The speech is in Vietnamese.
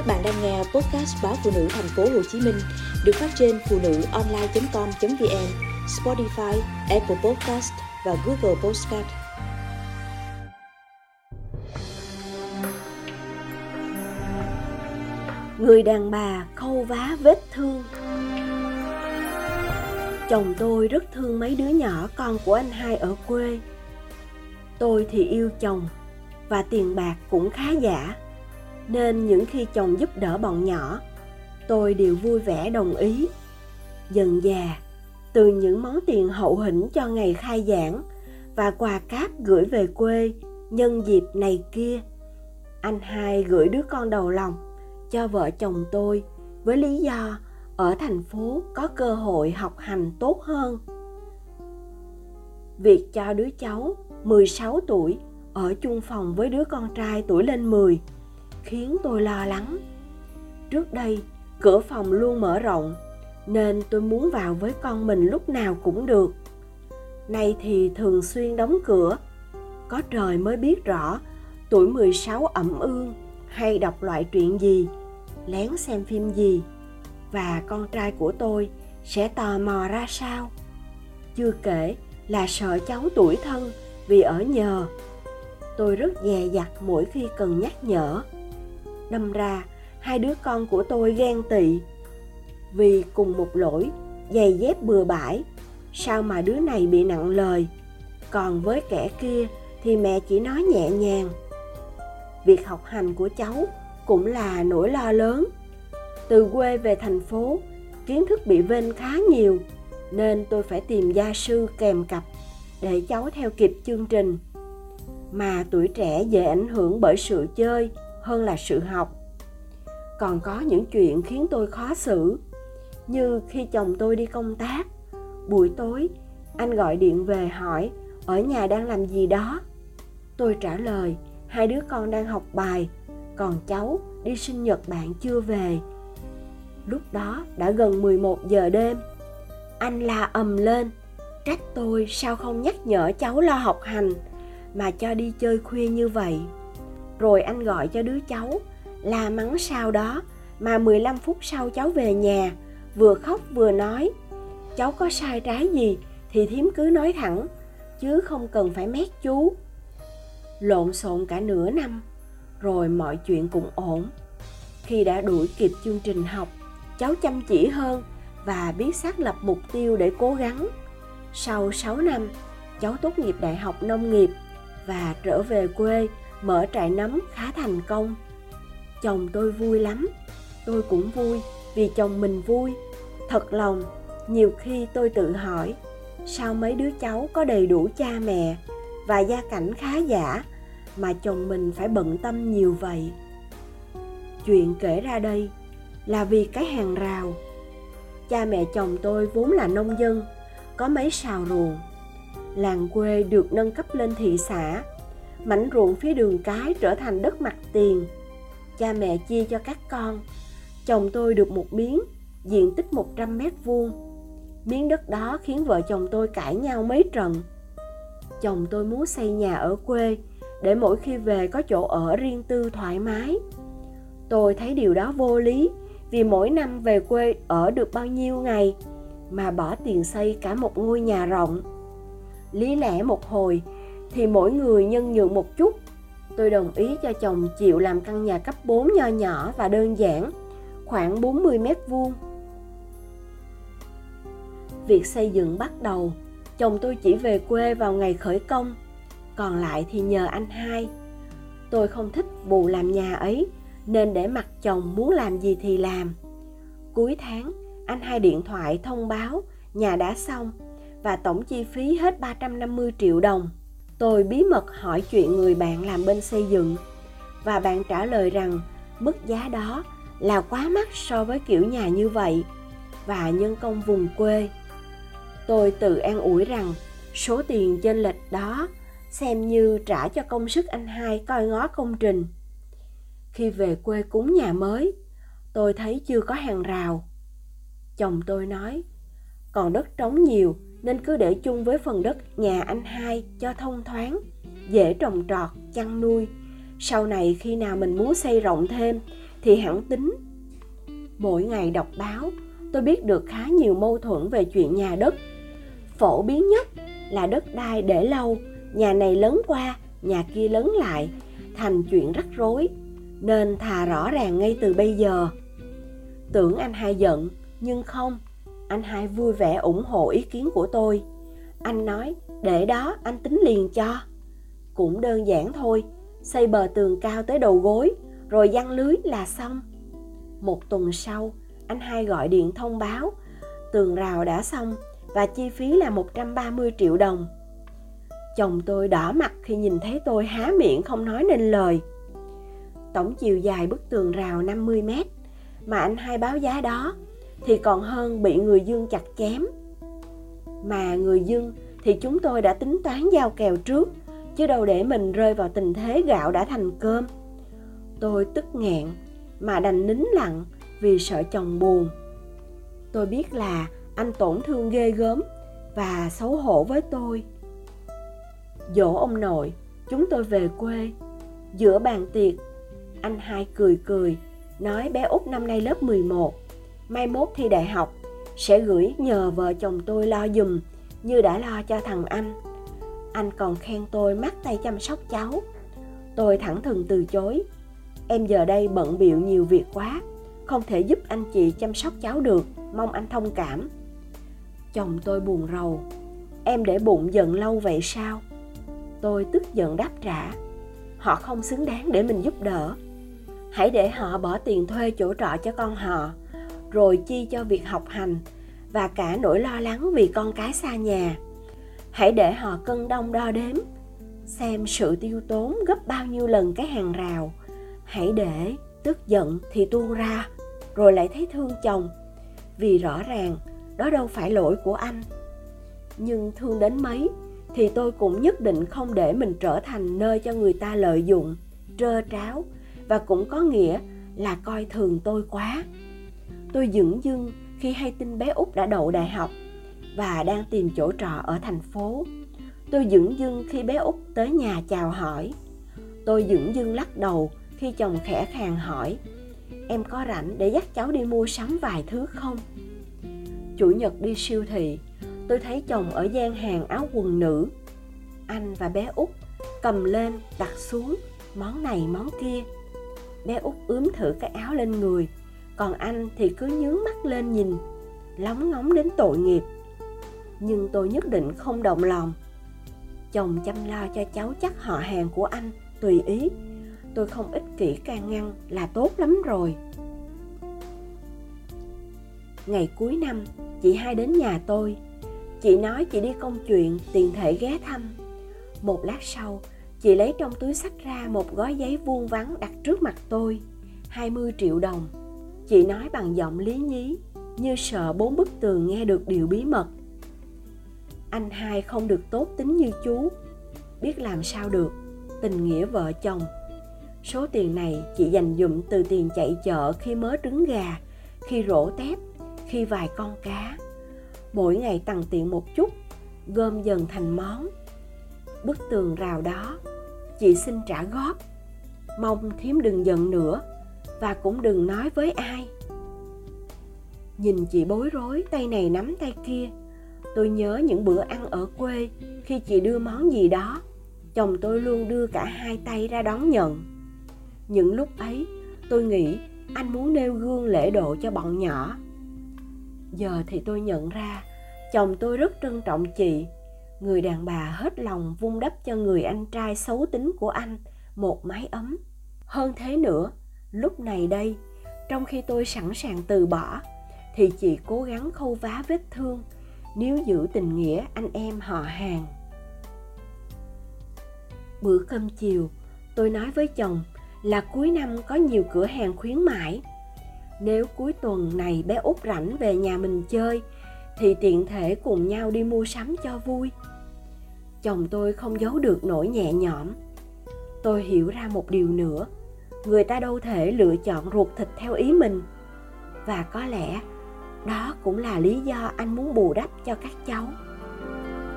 Các bạn đang nghe podcast báo phụ nữ thành phố Hồ Chí Minh được phát trên phụ nữ online.com.vn, Spotify, Apple Podcast và Google Podcast. Người đàn bà khâu vá vết thương Chồng tôi rất thương mấy đứa nhỏ con của anh hai ở quê. Tôi thì yêu chồng và tiền bạc cũng khá giả nên những khi chồng giúp đỡ bọn nhỏ, tôi đều vui vẻ đồng ý dần già từ những món tiền hậu hĩnh cho ngày khai giảng và quà cáp gửi về quê nhân dịp này kia, anh hai gửi đứa con đầu lòng cho vợ chồng tôi với lý do ở thành phố có cơ hội học hành tốt hơn. Việc cho đứa cháu 16 tuổi ở chung phòng với đứa con trai tuổi lên 10 khiến tôi lo lắng. Trước đây, cửa phòng luôn mở rộng nên tôi muốn vào với con mình lúc nào cũng được. Nay thì thường xuyên đóng cửa. Có trời mới biết rõ tuổi 16 ẩm ương hay đọc loại truyện gì, lén xem phim gì và con trai của tôi sẽ tò mò ra sao. Chưa kể là sợ cháu tuổi thân vì ở nhờ. Tôi rất dè dặt mỗi khi cần nhắc nhở đâm ra, hai đứa con của tôi ghen tị. Vì cùng một lỗi, giày dép bừa bãi, sao mà đứa này bị nặng lời? Còn với kẻ kia thì mẹ chỉ nói nhẹ nhàng. Việc học hành của cháu cũng là nỗi lo lớn. Từ quê về thành phố, kiến thức bị vênh khá nhiều, nên tôi phải tìm gia sư kèm cặp để cháu theo kịp chương trình. Mà tuổi trẻ dễ ảnh hưởng bởi sự chơi hơn là sự học. Còn có những chuyện khiến tôi khó xử, như khi chồng tôi đi công tác. Buổi tối, anh gọi điện về hỏi, ở nhà đang làm gì đó? Tôi trả lời, hai đứa con đang học bài, còn cháu đi sinh nhật bạn chưa về. Lúc đó đã gần 11 giờ đêm. Anh la ầm lên, trách tôi sao không nhắc nhở cháu lo học hành mà cho đi chơi khuya như vậy? Rồi anh gọi cho đứa cháu, la mắng sau đó, mà 15 phút sau cháu về nhà, vừa khóc vừa nói, cháu có sai trái gì thì thím cứ nói thẳng, chứ không cần phải mét chú. Lộn xộn cả nửa năm, rồi mọi chuyện cũng ổn. Khi đã đuổi kịp chương trình học, cháu chăm chỉ hơn và biết xác lập mục tiêu để cố gắng. Sau 6 năm, cháu tốt nghiệp đại học nông nghiệp và trở về quê mở trại nấm khá thành công. Chồng tôi vui lắm, tôi cũng vui vì chồng mình vui. Thật lòng, nhiều khi tôi tự hỏi, sao mấy đứa cháu có đầy đủ cha mẹ và gia cảnh khá giả mà chồng mình phải bận tâm nhiều vậy? Chuyện kể ra đây là vì cái hàng rào. Cha mẹ chồng tôi vốn là nông dân, có mấy sào ruộng. Làng quê được nâng cấp lên thị xã mảnh ruộng phía đường cái trở thành đất mặt tiền cha mẹ chia cho các con. Chồng tôi được một miếng, diện tích 100 mét vuông. Miếng đất đó khiến vợ chồng tôi cãi nhau mấy trận. Chồng tôi muốn xây nhà ở quê để mỗi khi về có chỗ ở riêng tư thoải mái. Tôi thấy điều đó vô lý vì mỗi năm về quê ở được bao nhiêu ngày mà bỏ tiền xây cả một ngôi nhà rộng. Lý lẽ một hồi thì mỗi người nhân nhượng một chút tôi đồng ý cho chồng chịu làm căn nhà cấp 4 nho nhỏ và đơn giản, khoảng 40 mét vuông. Việc xây dựng bắt đầu, chồng tôi chỉ về quê vào ngày khởi công, còn lại thì nhờ anh hai. Tôi không thích vụ làm nhà ấy, nên để mặc chồng muốn làm gì thì làm. Cuối tháng, anh hai điện thoại thông báo nhà đã xong và tổng chi phí hết 350 triệu đồng. Tôi bí mật hỏi chuyện người bạn làm bên xây dựng và bạn trả lời rằng mức giá đó là quá mắc so với kiểu nhà như vậy và nhân công vùng quê. Tôi tự an ủi rằng số tiền trên lệch đó xem như trả cho công sức anh hai coi ngó công trình. Khi về quê cúng nhà mới, tôi thấy chưa có hàng rào. Chồng tôi nói, còn đất trống nhiều nên cứ để chung với phần đất nhà anh hai cho thông thoáng, dễ trồng trọt, chăn nuôi. Sau này khi nào mình muốn xây rộng thêm thì hẳn tính. Mỗi ngày đọc báo tôi biết được khá nhiều mâu thuẫn về chuyện nhà đất. Phổ biến nhất là đất đai để lâu nhà này lớn qua nhà kia lớn lại thành chuyện rắc rối nên thà rõ ràng ngay từ bây giờ. Tưởng anh hai giận nhưng không anh hai vui vẻ ủng hộ ý kiến của tôi anh nói, để đó, anh tính liền cho cũng đơn giản thôi, xây bờ tường cao tới đầu gối, rồi giăng lưới là xong một tuần sau, anh hai gọi điện thông báo, tường rào đã xong và chi phí là 130 triệu đồng. Chồng tôi đỏ mặt khi nhìn thấy tôi há miệng không nói nên lời. Tổng chiều dài bức tường rào 50 mét mà anh hai báo giá đó thì còn hơn bị người dương chặt chém. Mà người dương thì chúng tôi đã tính toán giao kèo trước chứ đâu để mình rơi vào tình thế gạo đã thành cơm. Tôi tức nghẹn mà đành nín lặng vì sợ chồng buồn. Tôi biết là anh tổn thương ghê gớm và xấu hổ với tôi. Dỗ ông nội, chúng tôi về quê. Giữa bàn tiệc, anh hai cười cười, nói bé út năm nay lớp 11, mai mốt thi đại học, sẽ gửi nhờ vợ chồng tôi lo dùm như đã lo cho thằng anh. Anh còn khen tôi mắt tay chăm sóc cháu. Tôi thẳng thừng từ chối. Em giờ đây bận biệu nhiều việc quá, không thể giúp anh chị chăm sóc cháu được, mong anh thông cảm. Chồng tôi buồn rầu. Em để bụng giận lâu vậy sao? Tôi tức giận đáp trả. Họ không xứng đáng để mình giúp đỡ. Hãy để họ bỏ tiền thuê chỗ trọ cho con họ, rồi chi cho việc học hành và cả nỗi lo lắng vì con cái xa nhà. Hãy để họ cân đong đo đếm, xem sự tiêu tốn gấp bao nhiêu lần cái hàng rào. Hãy để tức giận thì tuôn ra, rồi lại thấy thương chồng. Vì rõ ràng đó đâu phải lỗi của anh nhưng thương đến mấy thì tôi cũng nhất định không để mình trở thành nơi cho người ta lợi dụng trơ tráo và cũng có nghĩa là coi thường tôi quá tôi dửng dưng khi hay tin bé út đã đậu đại học và đang tìm chỗ trọ ở thành phố. Tôi dửng dưng khi bé út tới nhà chào hỏi. Tôi dửng dưng lắc đầu khi chồng khẽ khàng hỏi, em có rảnh để dắt cháu đi mua sắm vài thứ không? Chủ nhật đi siêu thị, tôi thấy chồng ở gian hàng áo quần nữ. Anh và bé út cầm lên đặt xuống món này món kia. Bé út ướm thử cái áo lên người còn anh thì cứ nhướng mắt lên nhìn, lóng ngóng đến tội nghiệp. Nhưng tôi nhất định không động lòng. Chồng chăm lo cho cháu chắc họ hàng của anh, tùy ý. Tôi không ích kỷ can ngăn là tốt lắm rồi. Ngày cuối năm, chị hai đến nhà tôi. Chị nói chị đi công chuyện tiền thể ghé thăm. Một lát sau, chị lấy trong túi sách ra một gói giấy vuông vắn đặt trước mặt tôi 20 triệu đồng chị nói bằng giọng lý nhí, như sợ bốn bức tường nghe được điều bí mật. Anh hai không được tốt tính như chú, biết làm sao được, tình nghĩa vợ chồng. Số tiền này chị dành dụm từ tiền chạy chợ khi mớ trứng gà, khi rổ tép, khi vài con cá. Mỗi ngày tăng tiện một chút, gom dần thành món. Bức tường rào đó, chị xin trả góp. Mong thím đừng giận nữa và cũng đừng nói với ai. Nhìn chị bối rối, tay này nắm tay kia. Tôi nhớ những bữa ăn ở quê, khi chị đưa món gì đó, chồng tôi luôn đưa cả hai tay ra đón nhận. Những lúc ấy, tôi nghĩ anh muốn nêu gương lễ độ cho bọn nhỏ. Giờ thì tôi nhận ra, chồng tôi rất trân trọng chị. Người đàn bà hết lòng vun đắp cho người anh trai xấu tính của anh một mái ấm. Hơn thế nữa lúc này đây, trong khi tôi sẵn sàng từ bỏ, thì chị cố gắng khâu vá vết thương nếu giữ tình nghĩa anh em họ hàng. Bữa cơm chiều, tôi nói với chồng là cuối năm có nhiều cửa hàng khuyến mãi. Nếu cuối tuần này bé út rảnh về nhà mình chơi, thì tiện thể cùng nhau đi mua sắm cho vui. Chồng tôi không giấu được nỗi nhẹ nhõm. Tôi hiểu ra một điều nữa người ta đâu thể lựa chọn ruột thịt theo ý mình. Và có lẽ đó cũng là lý do anh muốn bù đắp cho các cháu.